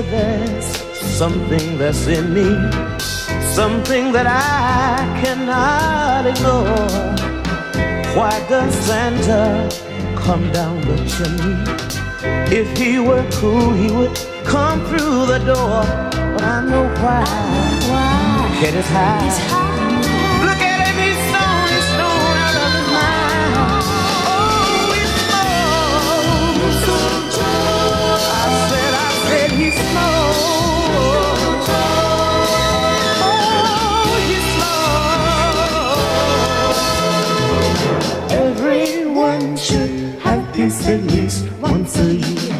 there's something that's in me, something that I cannot ignore. Why does Santa come down the chimney? If he were cool, he would come through the door. But I know why. I know why. Head is high. at least once a year.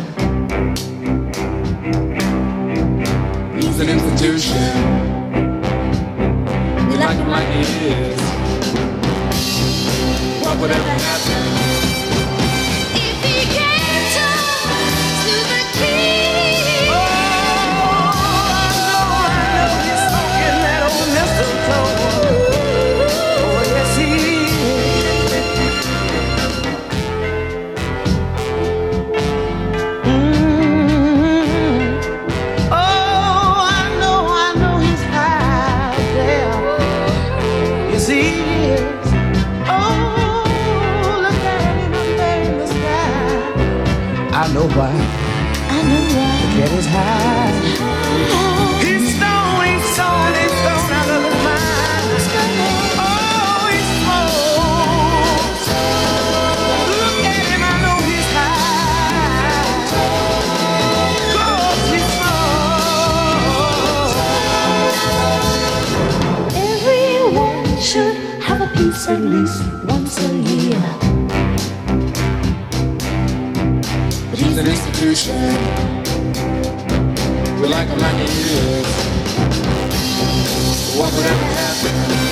He's an institution. We like him like he is. What would ever happen? why. I know why. To get as high. His stone solid, his stone out of his mind. Oh, he's smokes. Look at him, I know he's high. Oh, Cause he smokes. Everyone should have a piece at least an institution. We like them like it is. What would ever happen?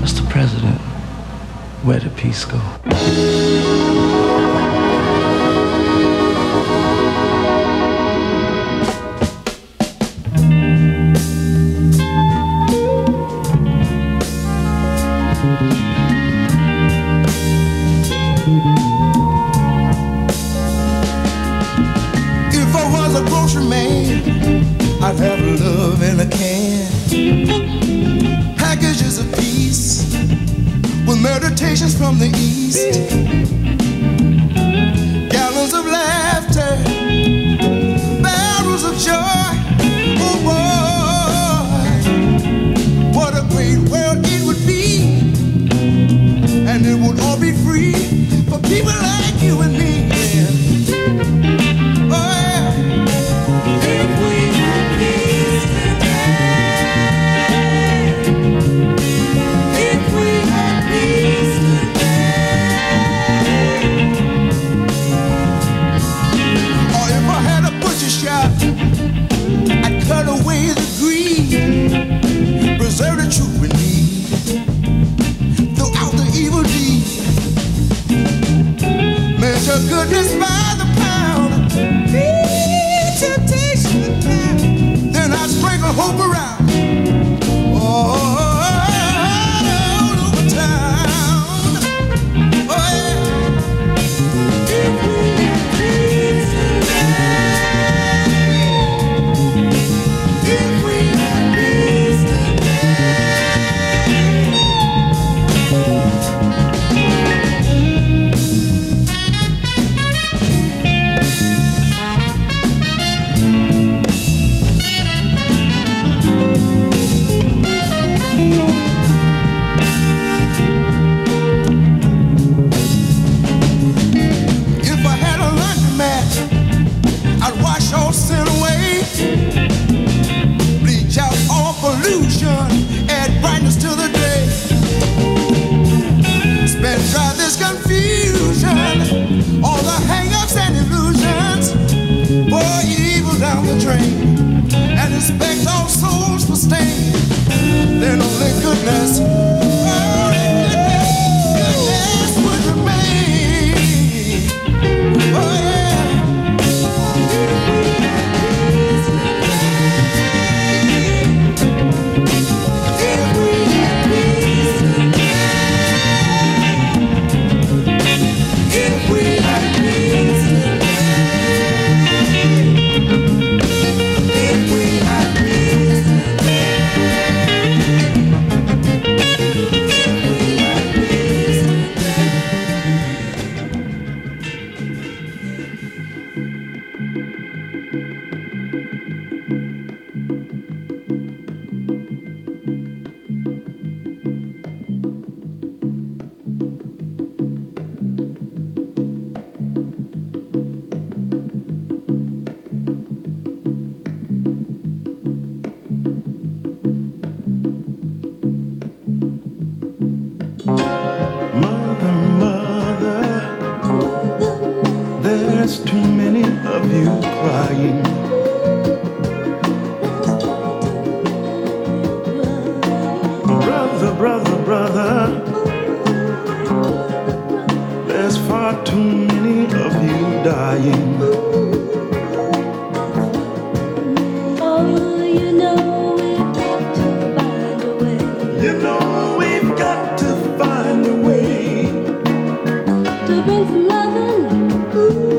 Mr. President, where did peace go? with loving. Ooh.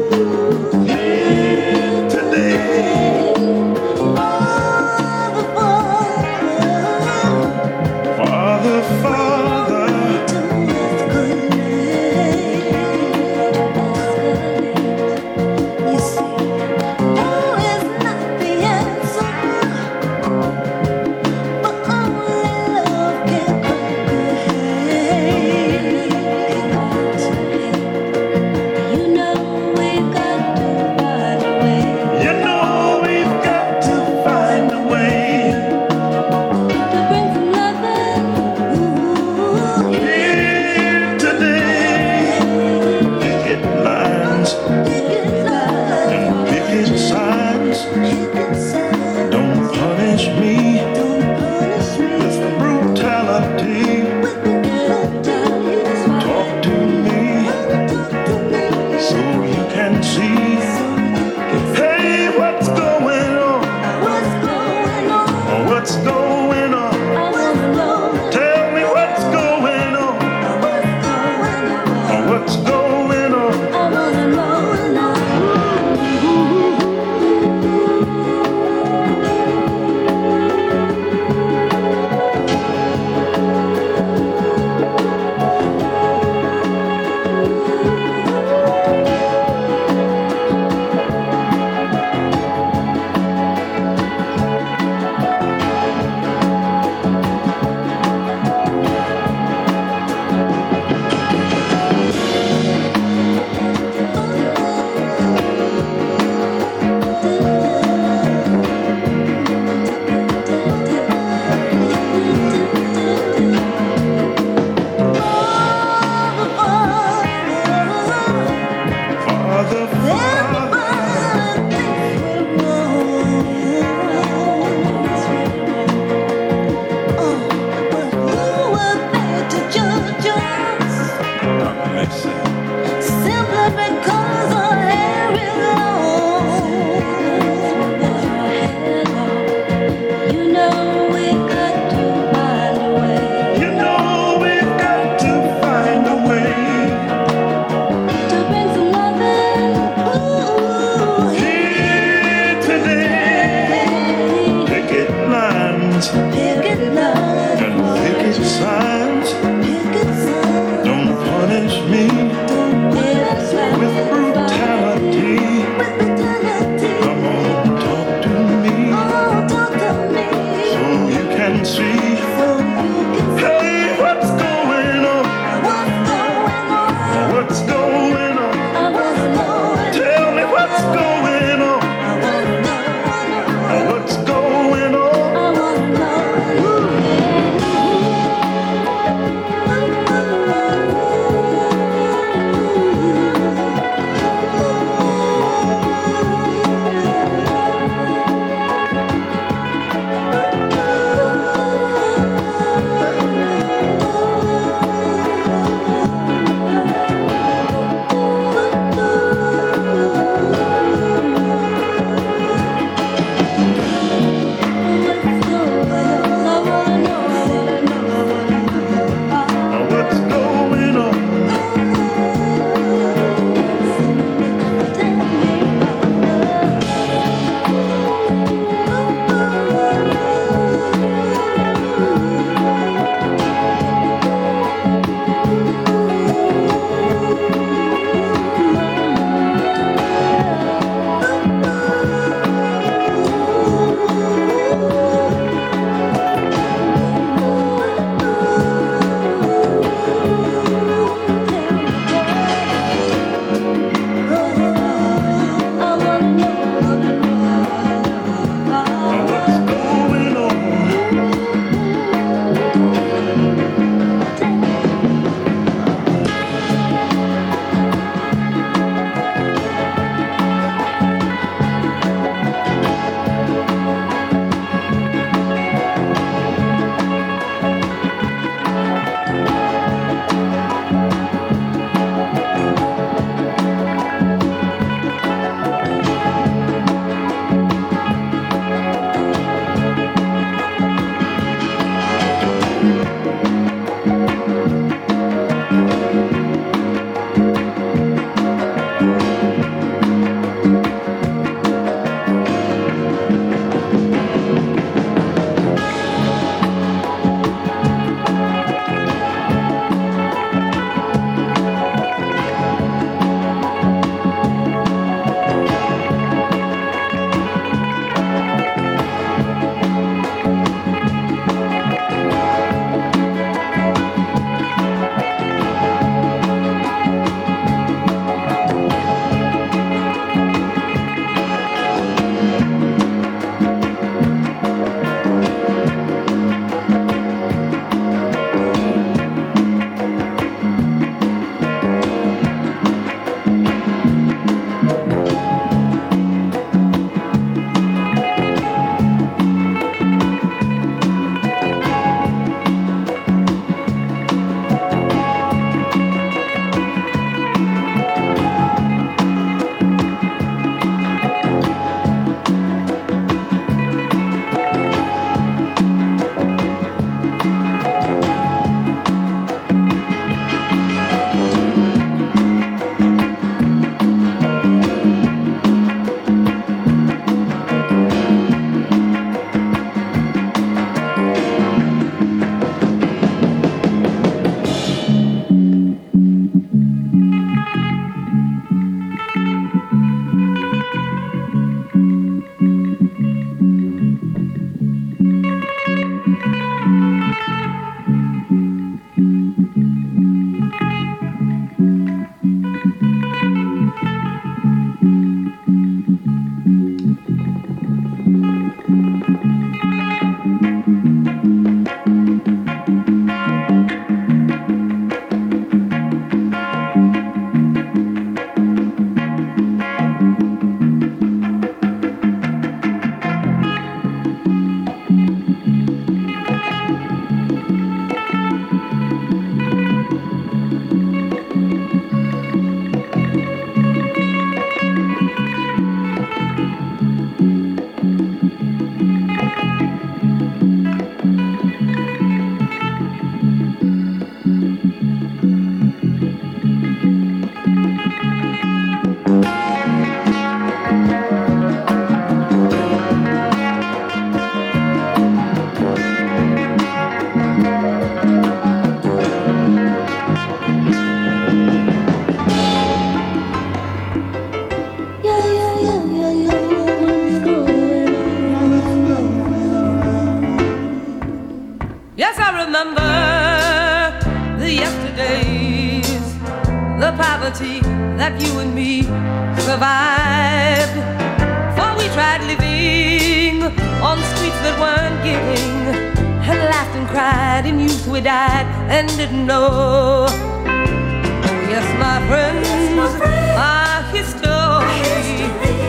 We died and didn't know. Oh, yes, my friends, our history,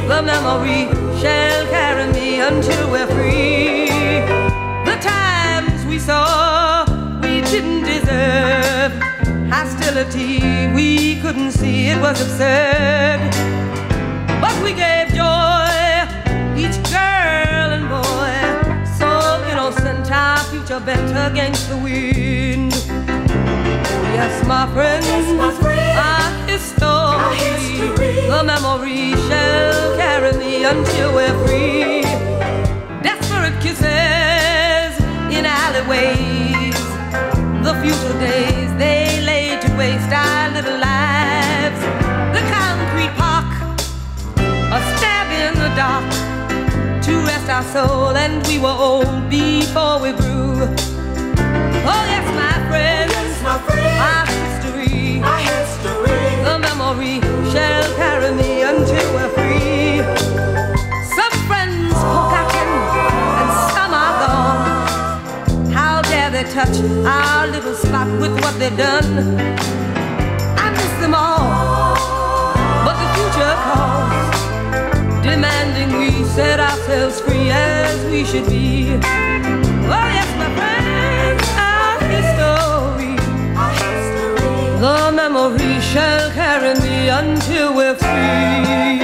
the memory shall carry me until we're free. The times we saw we didn't deserve hostility we couldn't see it was absurd but we gave joy our future bent against the wind. Oh yes my friends our history. the memory shall carry me until we're free. Desperate kisses in alleyways. The future days they lay to waste our little lives. The concrete park, a stab in the dark to rest our soul, and we were old before we grew. Oh yes, my friends, our history, the memory shall carry me until we're free. Some friends forgotten, and some are gone. How dare they touch our little spot with what they've done? I miss them all, but the future calls, demanding we set ourselves free as we should be. Oh yes, my friends, our history, our history. the memory shall carry me until we're free.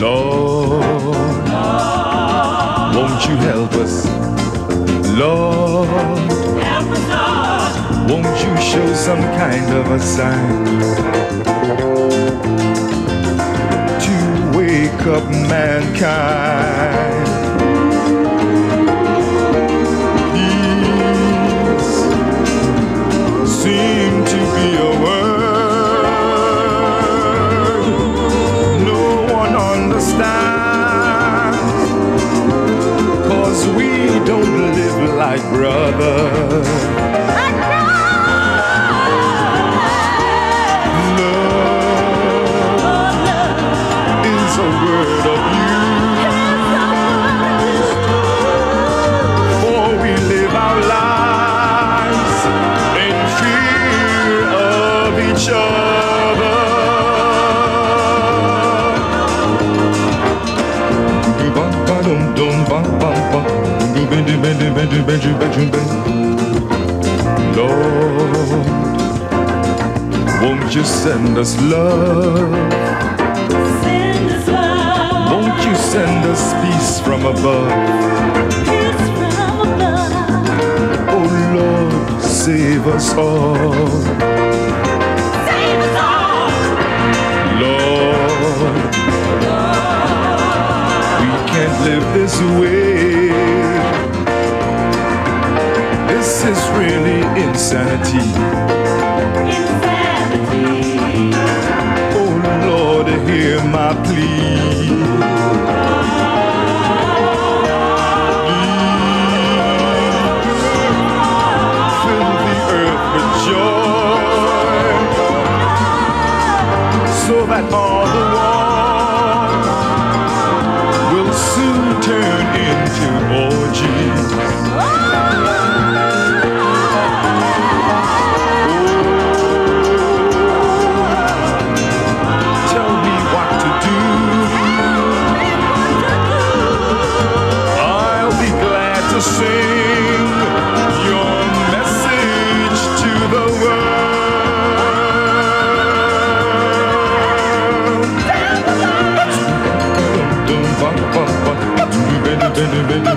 Lord, won't you help us? Lord, help us, won't you show some kind of a sign to wake up mankind? Understands. Cause we don't live like brothers. Love is a word Lord, won't you send us love? Won't you send us peace from above? Oh Lord, save us all save us all. Lord, we can't live this way. This is really insanity. Oh Lord, hear my plea.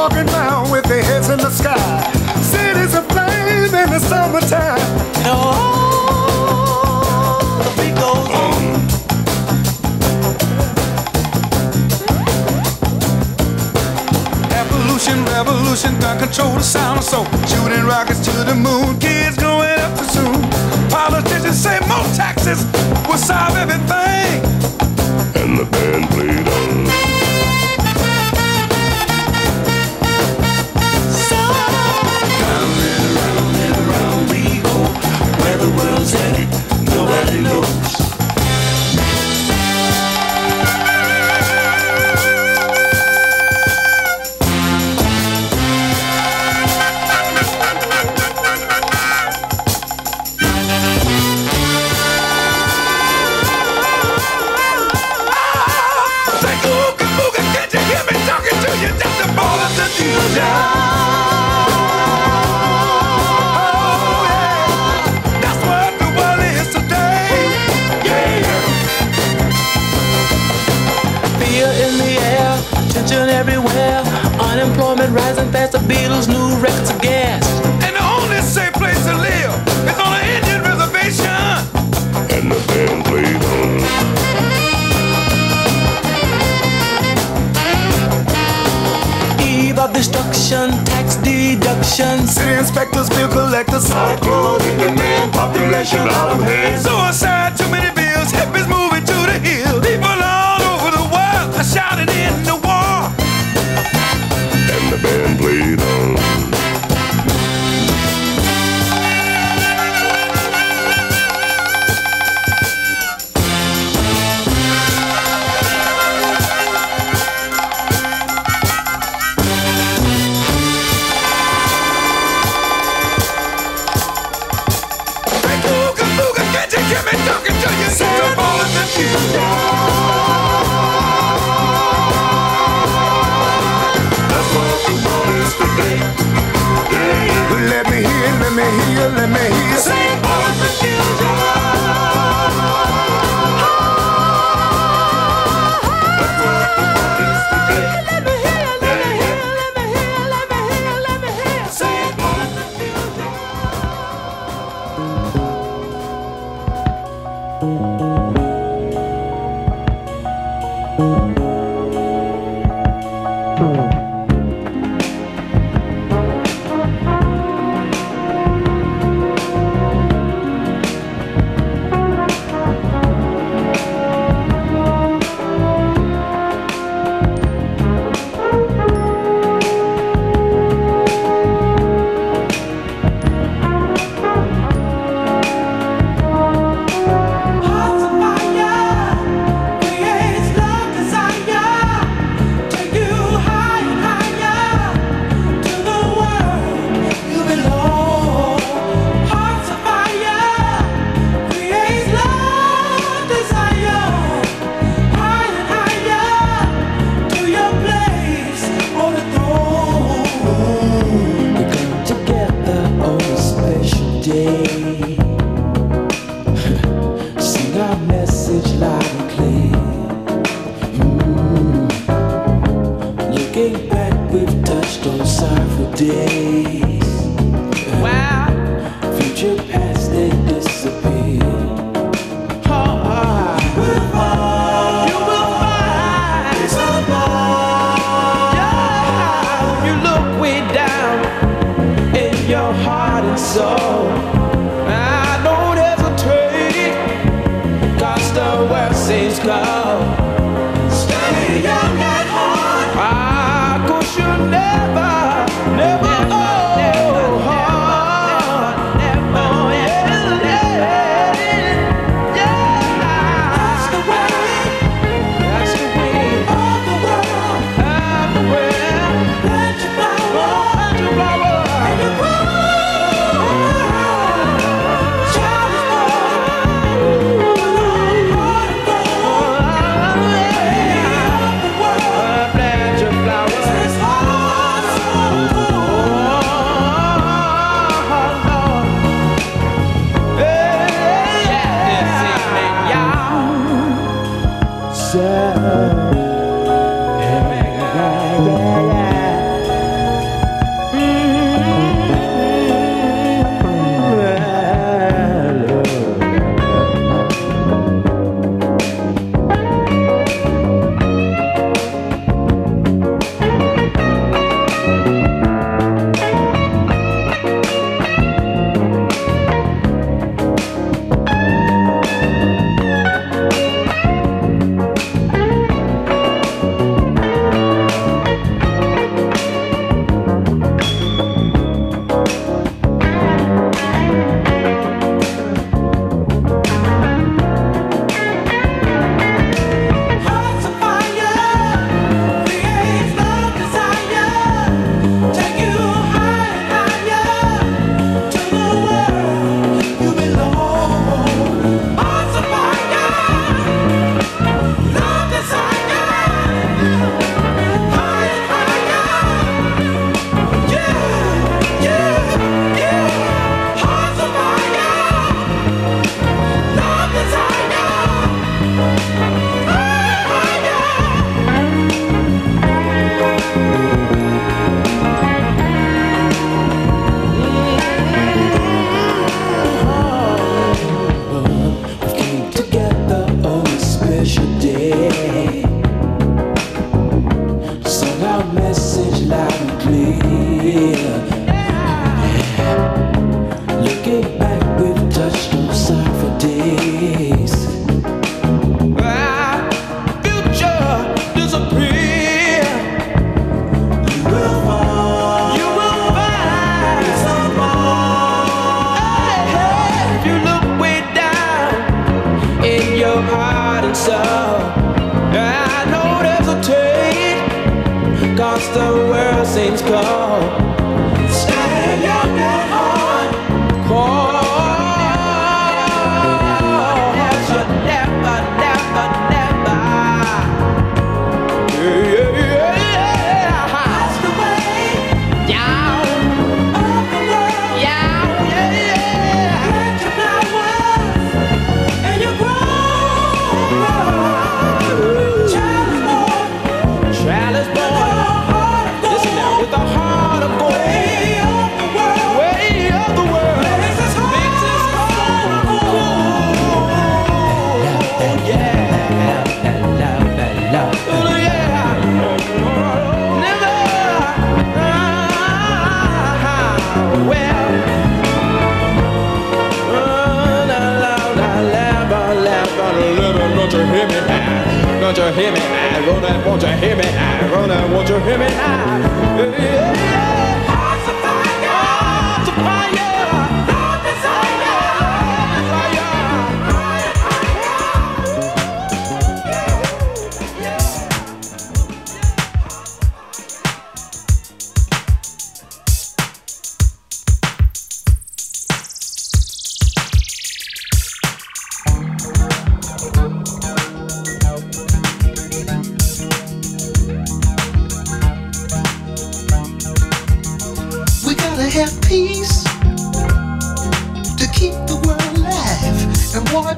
walking around with their heads in the sky. Cities aflame in the summertime. Oh, no, the. Evolution, revolution, got control the sound. So shooting rockets to the moon, kids growing up too soon. Politicians say more taxes will solve everything. And the band played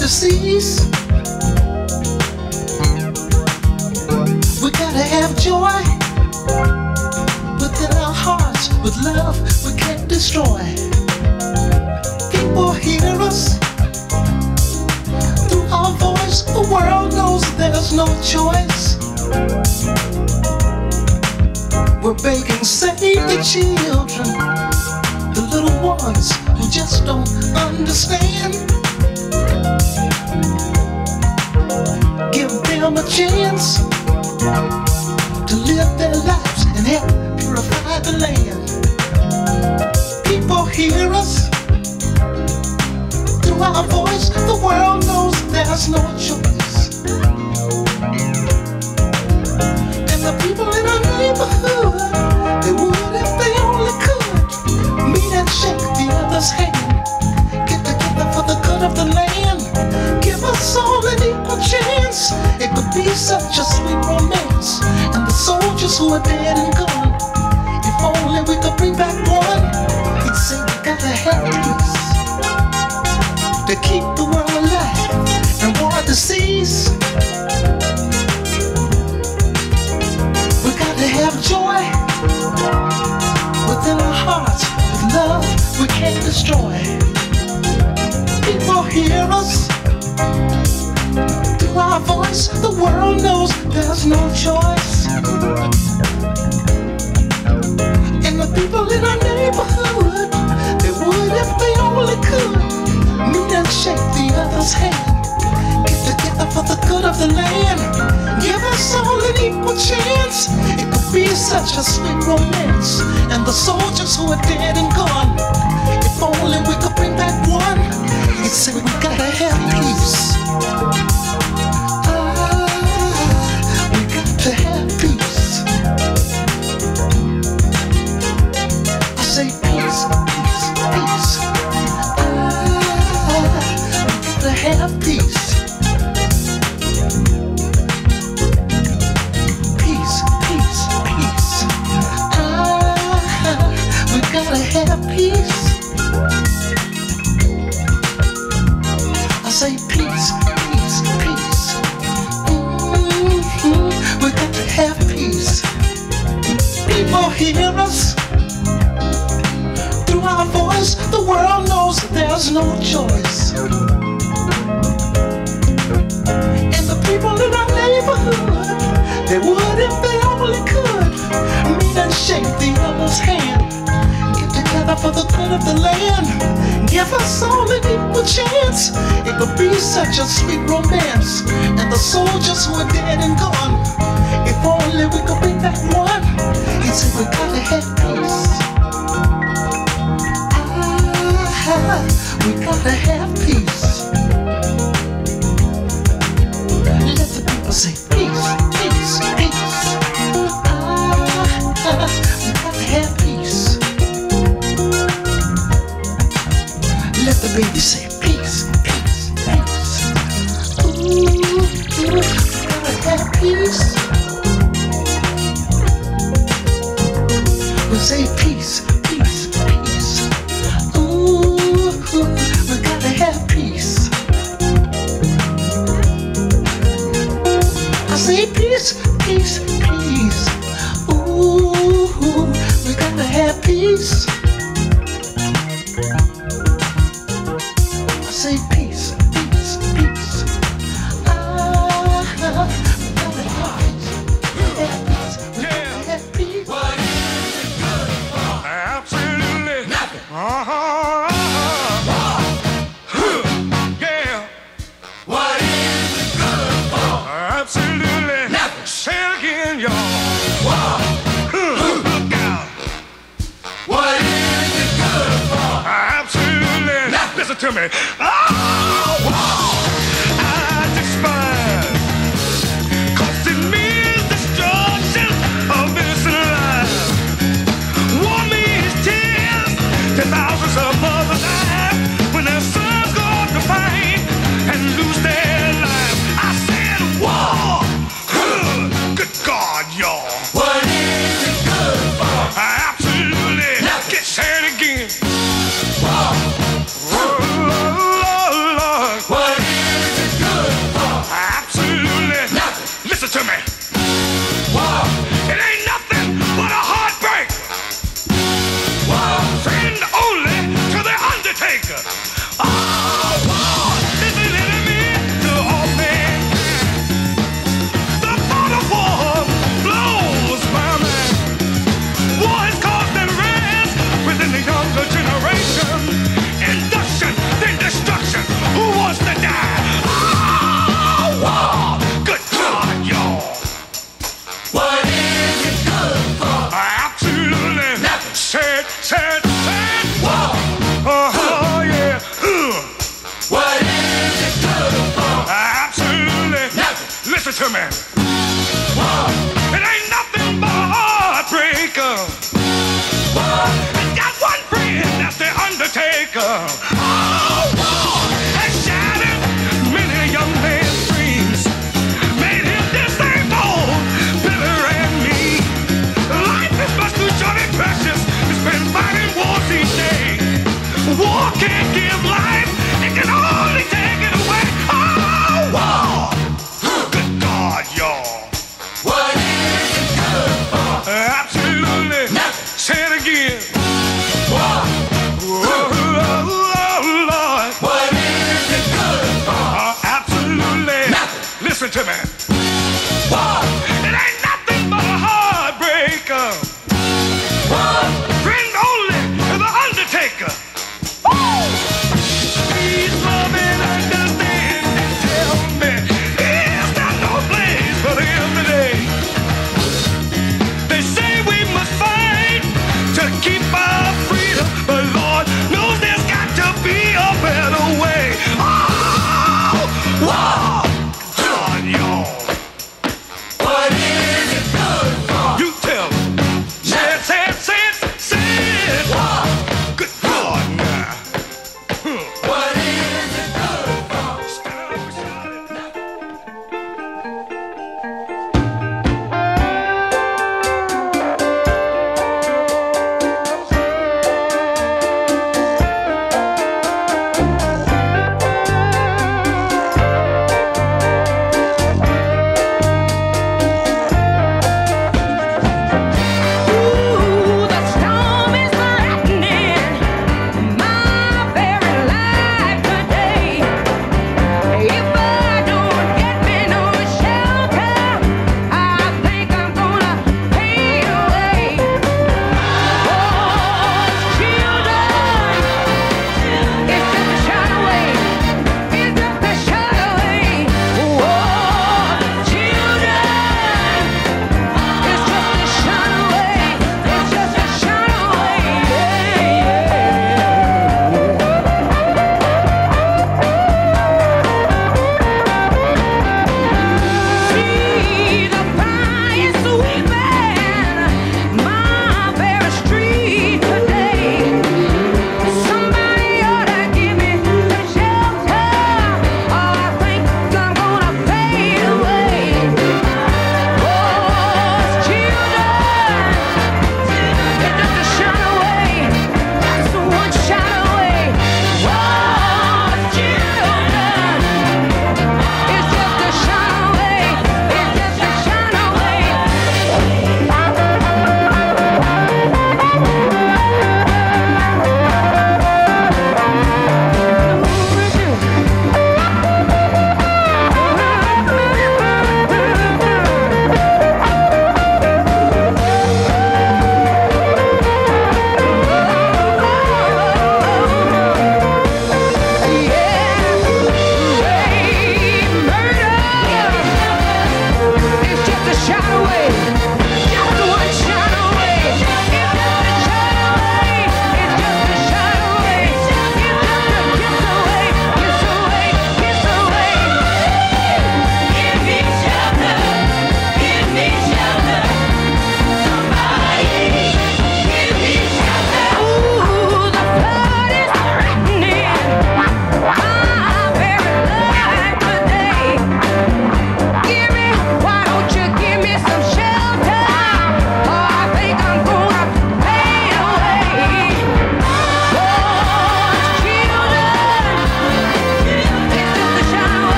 We gotta